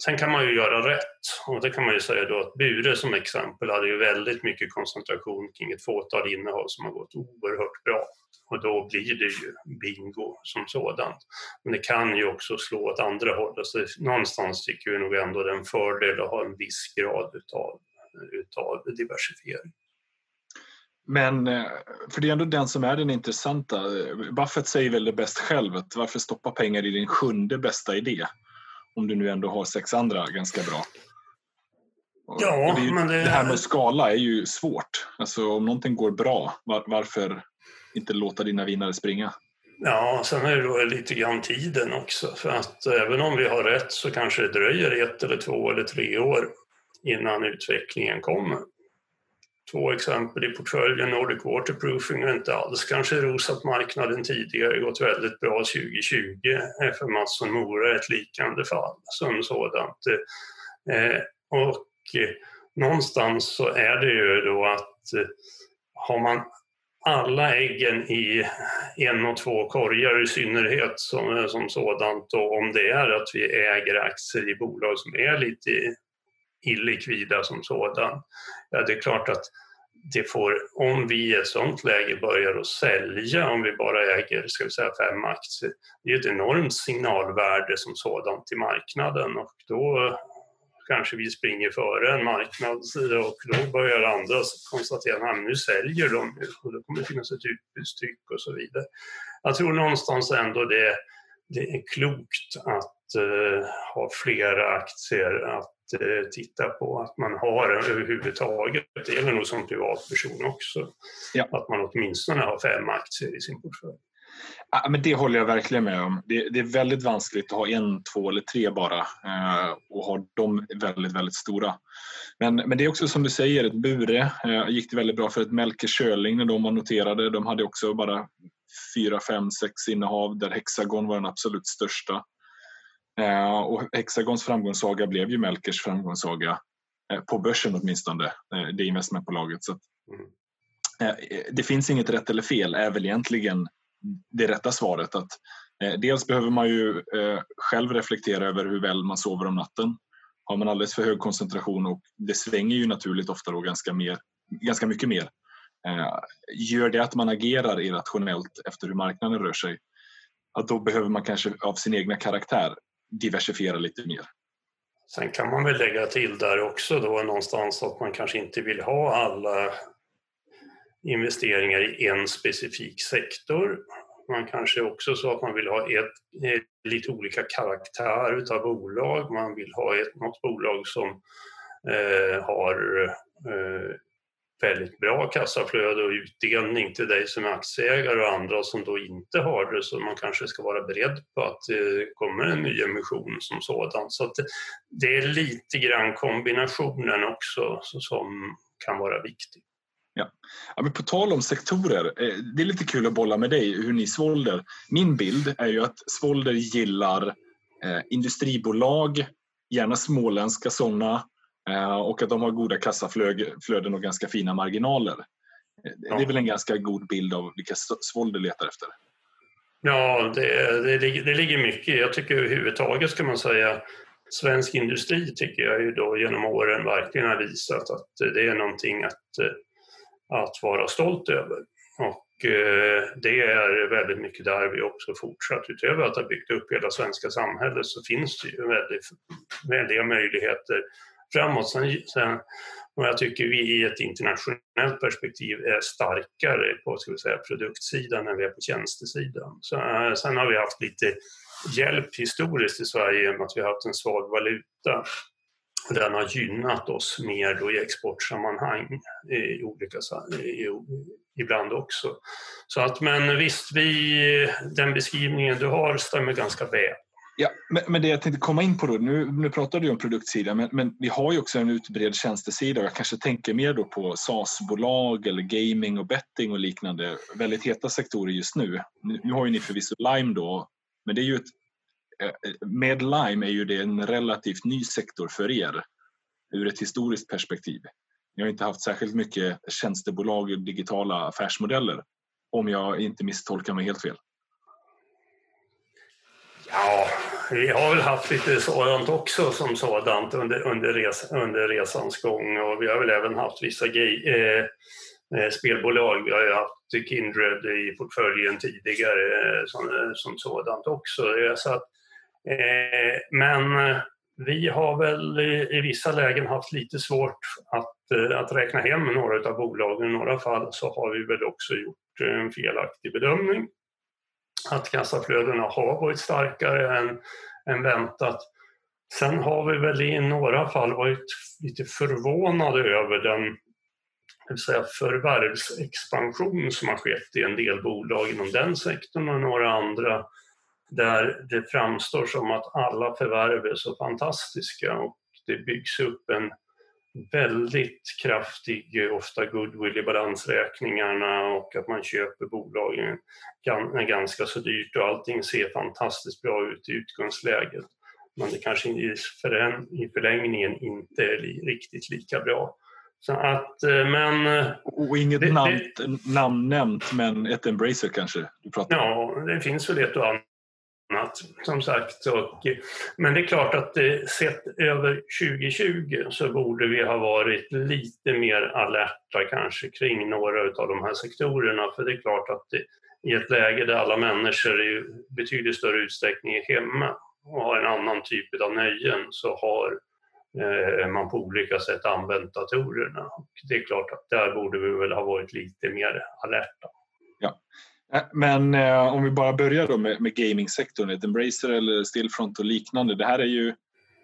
sen kan man ju göra rätt och det kan man ju säga då att Bure som exempel hade ju väldigt mycket koncentration kring ett fåtal innehav som har gått oerhört bra. Och då blir det ju bingo som sådant. Men det kan ju också slå åt andra hållet. Så alltså, någonstans tycker vi nog ändå det är en fördel att ha en viss grad utav, utav diversifiering. Men, eh, för det är ändå den som är den intressanta. Buffett säger väl det bäst själv, att varför stoppa pengar i din sjunde bästa idé? Om du nu ändå har sex andra ganska bra. Ja, det, men det... det här med skala är ju svårt. Alltså om någonting går bra, var, varför inte låta dina vinnare springa? Ja, sen är det då lite grann tiden också. För att även om vi har rätt så kanske det dröjer ett eller två eller tre år innan utvecklingen kommer två exempel i portföljen. Nordic Waterproofing har inte alls kanske rosat marknaden tidigare, gått väldigt bra 2020. Eh, för Mattsson Mora är ett liknande fall som sådant. Eh, och eh, någonstans så är det ju då att har man alla äggen i en och två korgar i synnerhet som, som sådant och om det är att vi äger aktier i bolag som är lite illikvida som sådan. Ja, det är klart att det får, om vi i ett sådant läge börjar att sälja, om vi bara äger ska vi säga, fem aktier, det är ett enormt signalvärde som sådant till marknaden och då kanske vi springer före en marknad och då börjar andra konstatera att nu säljer de och då kommer det finnas ett utbudstryck och så vidare. Jag tror någonstans ändå det, det är klokt att uh, ha flera aktier, att uh, titta på att man har överhuvudtaget. Det gäller nog som privatperson också. Ja. Att man åtminstone har fem aktier i sin portfölj. Ja, men det håller jag verkligen med om. Det, det, är väldigt vanskligt att ha en, två eller tre bara eh, och ha dem väldigt, väldigt stora. Men, men det är också som du säger, ett Bure eh, gick det väldigt bra för ett Melker Schörling när de var noterade. De hade också bara fyra, fem, sex innehav där Hexagon var den absolut största. Eh, och Hexagons framgångssaga blev ju Melkers framgångssaga eh, på börsen åtminstone, eh, det investmentbolaget. Så att, mm. Det finns inget rätt eller fel, är väl egentligen det rätta svaret. Att, dels behöver man ju själv reflektera över hur väl man sover om natten. Har man alldeles för hög koncentration och det svänger ju naturligt ofta då ganska, mer, ganska mycket mer gör det att man agerar irrationellt efter hur marknaden rör sig, att då behöver man kanske av sin egna karaktär diversifiera lite mer. Sen kan man väl lägga till där också då någonstans att man kanske inte vill ha alla investeringar i en specifik sektor. Man kanske också så att man vill ha ett, ett lite olika karaktär utav bolag. Man vill ha ett, något bolag som eh, har eh, väldigt bra kassaflöde och utdelning till dig som är aktieägare och andra som då inte har det. Så man kanske ska vara beredd på att det kommer en ny emission som sådan. Så det är lite grann kombinationen också som kan vara viktig. Ja. ja. men på tal om sektorer, eh, det är lite kul att bolla med dig hur ni Svolder. Min bild är ju att Svolder gillar eh, industribolag, gärna småländska sådana och att de har goda kassaflöden och ganska fina marginaler. Ja. Det är väl en ganska god bild av vilka Svolder letar efter? Ja, det, det, det ligger mycket Jag tycker överhuvudtaget ska man säga svensk industri tycker jag ju då genom åren verkligen har visat att det är någonting att att vara stolt över. Och eh, det är väldigt mycket där vi också fortsatt. Utöver att ha byggt upp hela svenska samhället så finns det ju väldigt, väldiga möjligheter framåt. Sen, sen, och jag tycker vi i ett internationellt perspektiv är starkare på ska vi säga, produktsidan än vi är på tjänstesidan. Så, eh, sen har vi haft lite hjälp historiskt i Sverige genom att vi har haft en svag valuta den har gynnat oss mer då i exportsammanhang i olika, i, ibland också. Så att, men visst, vi, den beskrivningen du har stämmer ganska väl. Ja, men, men det jag tänkte komma in på då, nu, nu pratar du om produktsidan, men, men vi har ju också en utbredd tjänstesida och jag kanske tänker mer då på SaaS-bolag eller gaming och betting och liknande, väldigt heta sektorer just nu. Nu, nu har ju ni förvisso Lime då, men det är ju ett eh, med Lime är ju det en relativt ny sektor för er ur ett historiskt perspektiv. Ni har inte haft särskilt mycket tjänstebolag och digitala affärsmodeller om jag inte misstolkar mig helt fel. Ja, vi har väl haft lite sådant också som sådant under, under, res, under resans gång och vi har väl även haft vissa gay, eh, eh, spelbolag. Vi har ju haft Kindred i portföljen tidigare eh, som, eh, som sådant också. Eh, så att, Eh, men vi har väl i, vissa lägen haft lite svårt att, att räkna hem några av bolagen. I några fall så har vi väl också gjort en felaktig bedömning. Att kassaflödena har varit starkare än, än väntat. Sen har vi väl i några fall varit lite förvånade över den säga, förvärvsexpansion som har skett i en del bolag inom den sektorn och några andra där det framstår som att alla förvärv är så fantastiska och det byggs upp en väldigt kraftig, ofta goodwill i balansräkningarna och att man köper bolagen ganska så dyrt och allting ser fantastiskt bra ut i utgångsläget. Men det kanske i förlängningen inte är riktigt lika bra. Så att, eh, men... Eh, och inget det, namn, namn nämnt, men ett Embracer kanske? Du pratar ja, det finns väl ett och annat annat som sagt. Och, men det är klart att eh, sett över 2020 så borde vi ha varit lite mer alerta kanske kring några av de här sektorerna. För det är klart att det, i ett läge där alla människor i betydligt större utsträckning är hemma och har en annan typ av nöjen så har eh, man på olika sätt använt datorerna. Och det är klart att där borde vi väl ha varit lite mer alerta. Ja. Äh, men eh, om vi bara börjar då med, med gamingsektorn, Embracer eller Stillfront och liknande. Det här är ju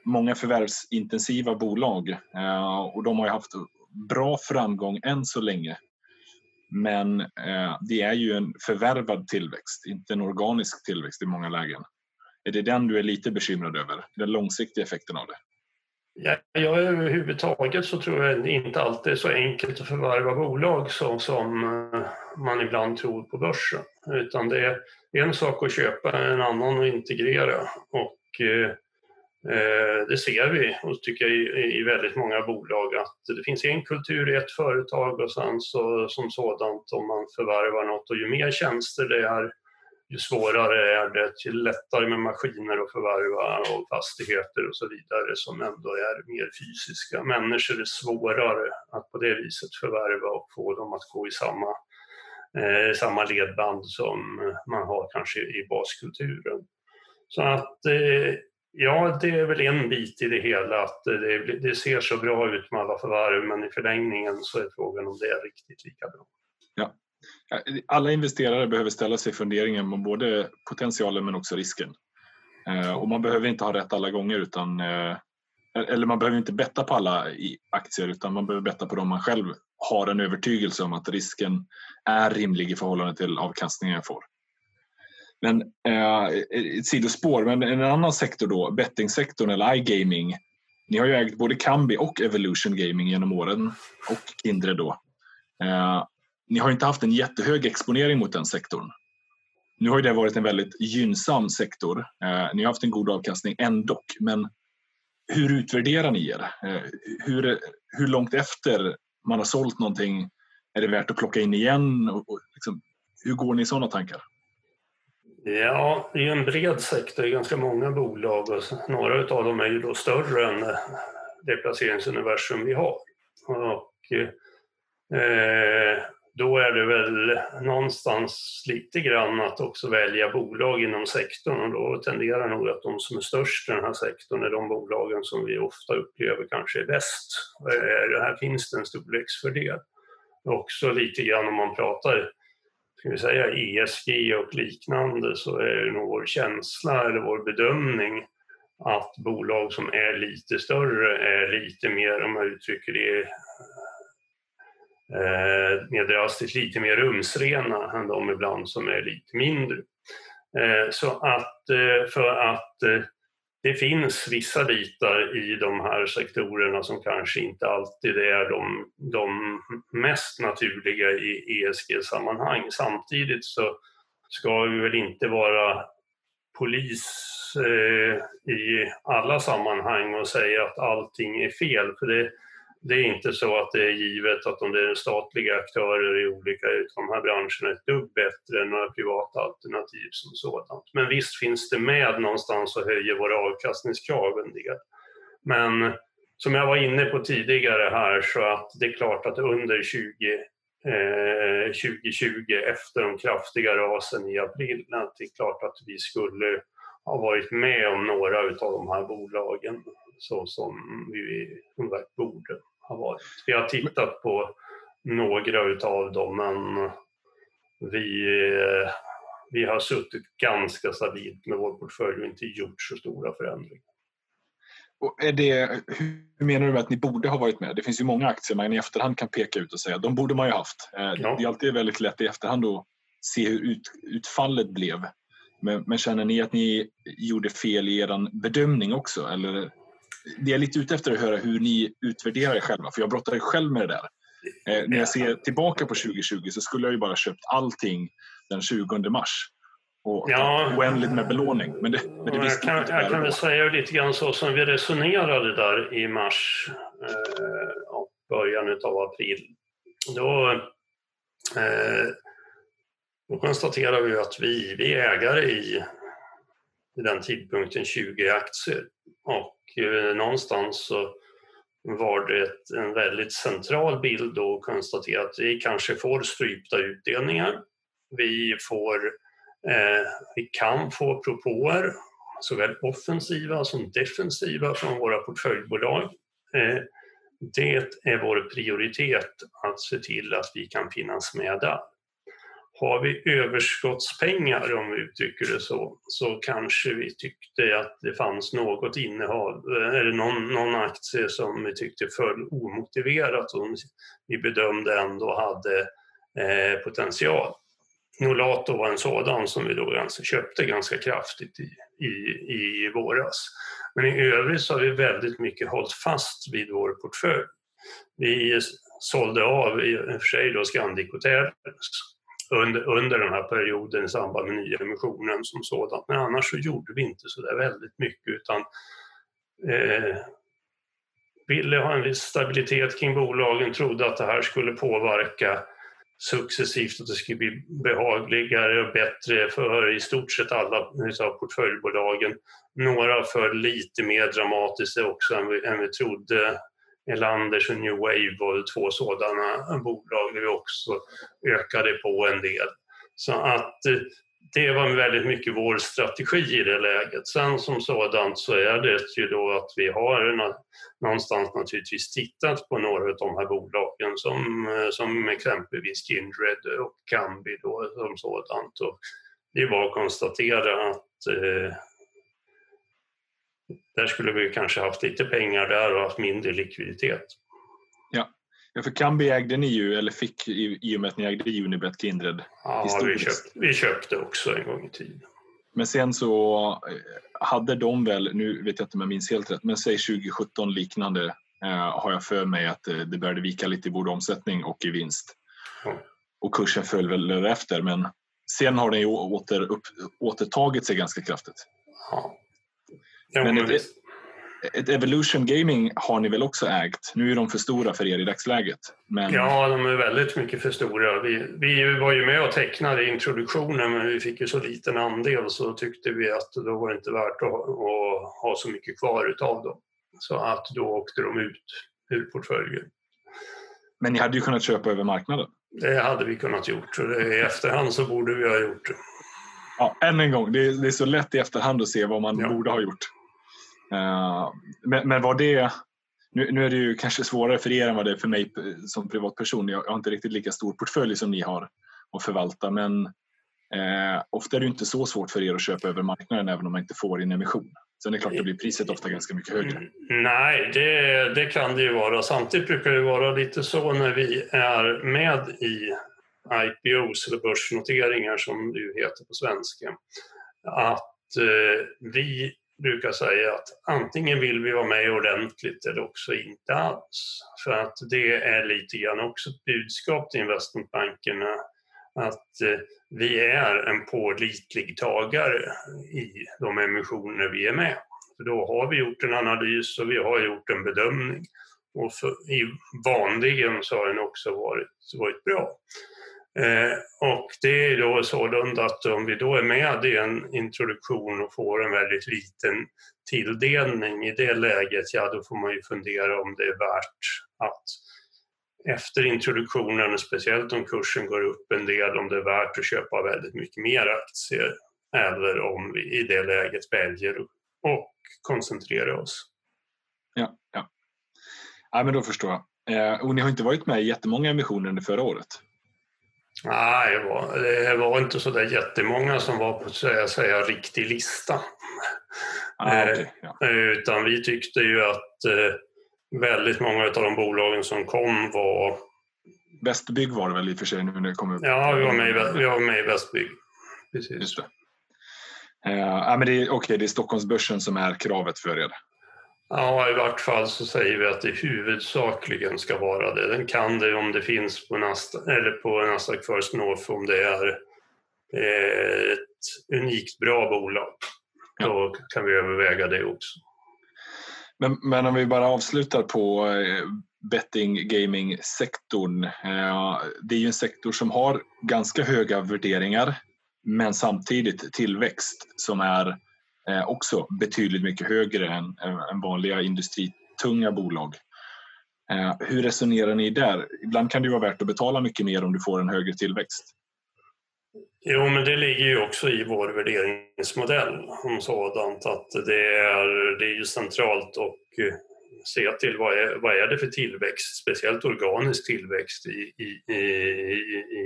många förvärvsintensiva bolag eh, och de har ju haft bra framgång än så länge. Men eh, det är ju en förvärvad tillväxt, inte en organisk tillväxt i många lägen. Är det den du är lite bekymrad över, den långsiktiga effekten av det? Ja, jag överhuvudtaget så tror jag inte alltid är så enkelt att förvärva bolag som, som eh, man ibland tror på börsen. Utan det är en sak att köpa, en annan att integrera. Och eh, eh, det ser vi och tycker jag, i, i väldigt många bolag att det finns en kultur i ett företag och sen så, som sådant om man förvärvar något och ju mer tjänster det är ju svårare är det, ju lättare med maskiner att förvärva och fastigheter och så vidare som ändå är mer fysiska. Människor är svårare att på det viset förvärva och få dem att gå i samma, eh, samma ledband som man har kanske i baskulturen. Så att eh, Ja, det är väl en bit i det hela, att det, det, ser så bra ut med alla förvärv, men i förlängningen så är frågan om det är riktigt lika bra. Alla investerare behöver ställa sig funderingen om både potentialen men också risken. Eh, och man behöver inte ha rätt alla gånger utan eh, e-, eller man behöver inte betta på alla aktier utan man behöver betta på dem man själv har en övertygelse om att risken är rimlig i förhållande till avkastningen jag får. Men eh, ett sidospår, men en annan sektor då, bettingsektorn eller iGaming. Ni har ju ägt både Kambi och Evolution Gaming genom åren och Kindred då. Eh, ni har inte haft en jättehög exponering mot den sektorn. Nu har det varit en väldigt gynnsam sektor. Eh, ni har haft en god avkastning ändå, men hur utvärderar ni er? Eh, hur, hur långt efter man har sålt någonting är det värt att plocka in igen? Och, och liksom, hur går ni i sådana tankar? Ja, det är en bred sektor, ganska många bolag och några av dem är ju då större än eh, det placeringsuniversum vi har. Och, eh, då är det väl någonstans lite grann att också välja bolag inom sektorn och då tenderar nog att de som är störst i den här sektorn är de bolagen som vi ofta upplever kanske är bäst. Eh, det här finns det en storleksfördel. Också lite grann om man pratar ska vi säga ESG och liknande så är det nog vår känsla eller vår bedömning att bolag som är lite större är lite mer, om jag uttrycker det Eh, mer drastiskt, lite mer rumsrena än de ibland som är lite mindre. Eh, så att eh, för att eh, det finns vissa bitar i de här sektorerna som kanske inte alltid är de, de mest naturliga i ESG-sammanhang. Samtidigt så ska vi väl inte vara polis eh, i alla sammanhang och säga att allting är fel. För det, det är inte så att det är givet att om det är statliga aktörer i olika de här branscherna är ett dugg bättre än några privata alternativ som sådant. Men visst finns det med någonstans och höjer våra avkastningskrav en del. Men som jag var inne på tidigare här så att det är klart att under 20, eh, 2020 efter de kraftiga rasen i april, att det är klart att vi skulle ha varit med om några av de här bolagen så som vi borde har varit. Vi har tittat på några utav dem men vi, vi har suttit ganska stabilt med vår portfölj och inte gjort så stora förändringar. Och är det, hur menar du med att ni borde ha varit med? Det finns ju många aktier man i efterhand kan peka ut och säga de borde man ju haft. Eh, ja. Det är alltid väldigt lätt i efterhand att se hur ut, utfallet blev. Men, men, känner ni att ni gjorde fel i er bedömning också? Eller det jag är lite ute efter att höra hur ni utvärderar er själva, för jag brottade själv med det där. Eh, när jag ser tillbaka på 2020 så skulle jag ju bara köpt allting den 20 mars. Och ja, oändligt med belåning. Men det, men det jag kan, jag kan väl säga lite grann så som vi resonerade där i mars eh, och början av april. Då, eh, då konstaterar vi att vi, vi är ägare i, i den tidpunkten 20 aktier. Och Eh, någonstans så var det en väldigt central bild att konstatera att vi kanske får strypta utdelningar. Vi, får, eh, vi kan få propåer, såväl offensiva som defensiva från våra portföljbolag. Eh, det är vår prioritet att se till att vi kan finnas med där. Har vi överskottspengar, om vi uttrycker det så, så kanske vi tyckte att det fanns något innehav, eh, eller någon, någon aktie som vi tyckte föll omotiverat och vi bedömde ändå hade eh, potential. Nolato var en sådan som vi då ganska, köpte ganska kraftigt i, i, i våras. Men i övrigt så har vi väldigt mycket hållit fast vid vår portfölj. Vi sålde av, i och för sig då Scandic Hotels under, under den här perioden i samband med nyemissionen som sådant. Men annars så gjorde vi inte så där väldigt mycket utan eh, ville ha en viss stabilitet kring bolagen, trodde att det här skulle påverka successivt att det skulle bli behagligare och bättre för i stort sett alla av portföljbolagen. Några för lite mer dramatiskt också än vi, än vi trodde Elanders och New Wave var två sådana bolag där vi också ökade på en del. Så att eh, det var väldigt mycket vår strategi i det läget. Sen som sådant så är det ju då att vi har någonstans naturligtvis tittat på några av de här bolagen som, eh, som exempelvis Kindred och Kambi då som sådant. Och det är bara att konstatera att eh, där skulle vi kanske haft lite pengar där och haft mindre likviditet. Ja, ja för Kambi ägde ni ju, eller fick i, i och med att ni ägde Unibet Kindred. Ja, vi köpte, vi köpte också en gång i tiden. Men sen så eh, hade de väl, nu vet jag inte om jag minns helt rätt, men säg 2017 liknande eh, har jag för mig att eh, det började vika lite i både omsättning och i vinst. Mm. Och kursen föll väl därefter men sen har den ju åter, upp, återtagit sig ganska kraftigt. Ja. Ja, men ett, ett, Evolution Gaming har ni väl också ägt? Nu är de för stora för er i dagsläget. Men... Ja, de är väldigt mycket för stora. Vi, vi var ju med och tecknade introduktionen men vi fick ju så liten andel så tyckte vi att då var det inte värt att, att ha så mycket kvar utav dem. Så att då åkte de ut ur portföljen. Men ni hade ju kunnat köpa över marknaden? Det hade vi kunnat gjort. I efterhand så borde vi ha gjort det. Ja, än en gång, det är, det är så lätt i efterhand att se vad man ja. borde ha gjort. Eh, men, men var det nu, nu, är det ju kanske svårare för er än vad det är för mig som privatperson. Jag har inte riktigt lika stor portfölj som ni har att förvalta men eh, ofta är det inte så svårt för er att köpa över marknaden även om man inte får en emission. Sen är det klart, då blir priset ofta ganska mycket högre. Mm, nej, det, det kan det ju vara. Samtidigt brukar det vara lite så när vi är med i IPOs eller börsnoteringar som det ju heter på svenska. Att eh, vi brukar säga att antingen vill vi vara med ordentligt eller också inte alls. För att det är lite grann också ett budskap till investmentbankerna att eh, vi är en pålitlig tagare i de emissioner vi är med. För då har vi gjort en analys och vi har gjort en bedömning. Och för, i, vanligen så har den också varit, varit bra. Eh, och det är då sålunda att om vi då är med i en introduktion och får en väldigt liten tilldelning i det läget, ja då får man ju fundera om det är värt att efter introduktionen, speciellt om kursen går upp en del, om det är värt att köpa väldigt mycket mer aktier eller om vi i det läget väljer att koncentrera oss. Ja, ja. ja men då förstår jag. Eh, och ni har inte varit med i jättemånga emissioner under förra året? Nej, det var, det var inte så där jättemånga som var på säga, säga riktig lista. Ah, okay, ja. Eh, utan vi tyckte ju att eh, väldigt många av de bolagen som kom var... Västbygg var det väl i och för sig nu när det kom upp? Ja, vi var med i, vi var med i Västbygg. Precis. Just det. Uh, men det är, okay, det är Stockholmsbörsen som är kravet för er? Ja, i vart fall så säger vi att det huvudsakligen ska vara det. Den kan det om det finns på Nasdaq, eller på Nasdaq First North om det är eh, ett unikt bra bolag. Ja. Då kan vi överväga det också. Men, men om vi bara avslutar på eh, betting gaming-sektorn. Eh, det är ju en sektor som har ganska höga värderingar men samtidigt tillväxt som är eh, också betydligt mycket högre än, än vanliga industritunga bolag. Eh, hur resonerar ni där? Ibland kan det vara värt att betala mycket mer om du får en högre tillväxt. Jo, men det ligger ju också i vår värderingsmodell om sådant att det är, det är ju centralt och eh, se till vad är, vad är det för tillväxt, speciellt organisk tillväxt i, i, i,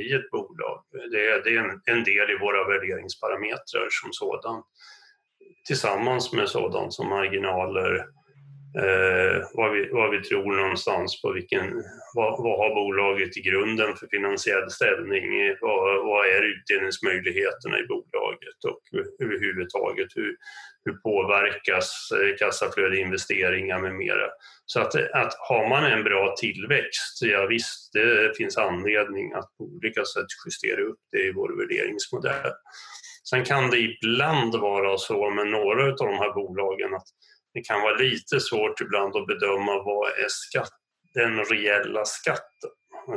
i ett bolag. Det är, det är en, en del i våra värderingsparametrar som sådan tillsammans med sådant som marginaler, eh, vad, vi, vad vi tror någonstans på vilken, vad, vad har bolaget i grunden för finansiell ställning, vad, vad är utdelningsmöjligheterna i bolaget och överhuvudtaget hur, hur påverkas eh, kassaflöde, investeringar med mera. Så att, att har man en bra tillväxt, ja visst, det finns anledning att på olika sätt justera upp det i vår värderingsmodell. Sen kan det ibland vara så med några av de här bolagen att det kan vara lite svårt ibland att bedöma vad är skatt, den reella skatten.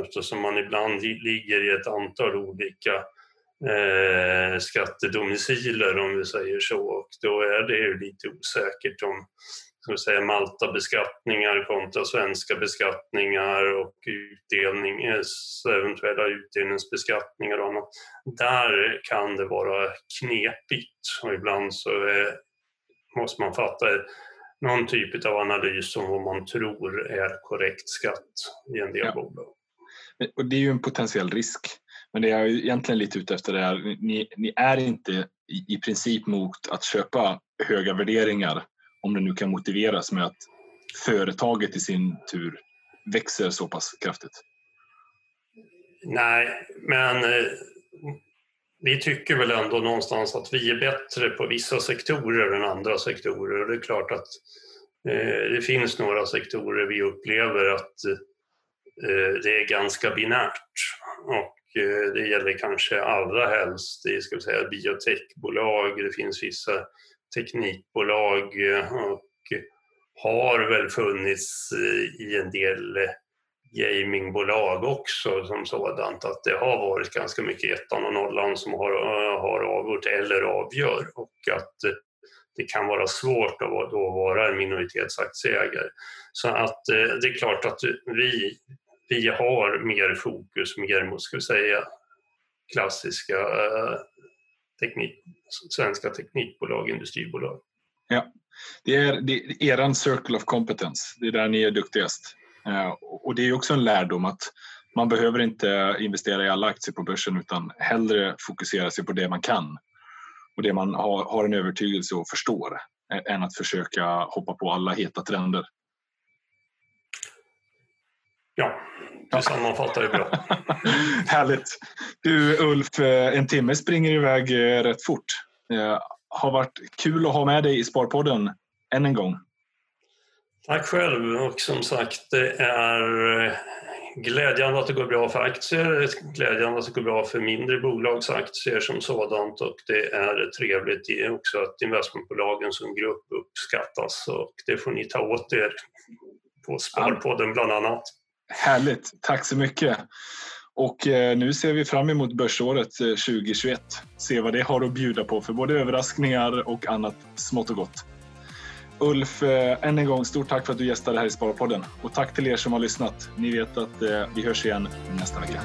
Eftersom man ibland ligger i ett antal olika eh, skattedomiciler om vi säger så. Och då är det ju lite osäkert om ska säga, Malta-beskattningar kontra svenska beskattningar och utdelning, eventuella utdelningsbeskattningar och annat. Där kan det vara knepigt och ibland så är, måste man fatta någon typ av analys om vad man tror är korrekt skatt i en del ja. bolag. Och det är ju en potentiell risk. Men det jag är egentligen lite ute efter är, ni, ni är inte i, i princip mot att köpa höga värderingar om det nu kan motiveras med att företaget i sin tur växer så pass kraftigt? Nej, men eh, vi tycker väl ändå någonstans att vi är bättre på vissa sektorer än andra sektorer. Och det är klart att eh, det finns några sektorer vi upplever att eh, det är ganska binärt. Och det gäller kanske allra helst i ska säga, biotechbolag, det finns vissa teknikbolag eh, och har väl funnits eh, i en del eh, gamingbolag också som sådant att det har varit ganska mycket ettan och nollan som har, har avgjort eller avgör och att det kan vara svårt att då vara en minoritetsaktieägare. Så att det är klart att vi, vi har mer fokus mer mot, ska vi säga, klassiska teknik, svenska teknikbolag, industribolag. Ja, det är, det är eran circle of competence, det är där ni är duktigast. Eh, och det är också en lärdom att man behöver inte investera i alla aktier på börsen utan hellre fokusera sig på det man kan och det man har, har en övertygelse och förstår än att försöka hoppa på alla heta trender. Ja, du sammanfattar det bra. Härligt. Du Ulf, eh, en timme springer iväg eh, rätt fort. Har varit kul att ha med dig i Sparpodden än en gång. Tack själv och som sagt det är eh, glädjande att det går bra för aktier, glädjande att det går bra för mindre bolagsaktier som sådant och det är trevligt också att investmentbolagen som grupp uppskattas och det får ni ta åt er på Sparpodden bland annat. Härligt, tack så mycket. Och eh, nu ser vi fram emot börsåret eh, 2021. Se vad det har att bjuda på för både överraskningar och annat smått och gott. Ulf, eh, än en gång stort tack för att du gästade här i Sparpodden och tack till er som har lyssnat. Ni vet att vi hörs igen nästa vecka.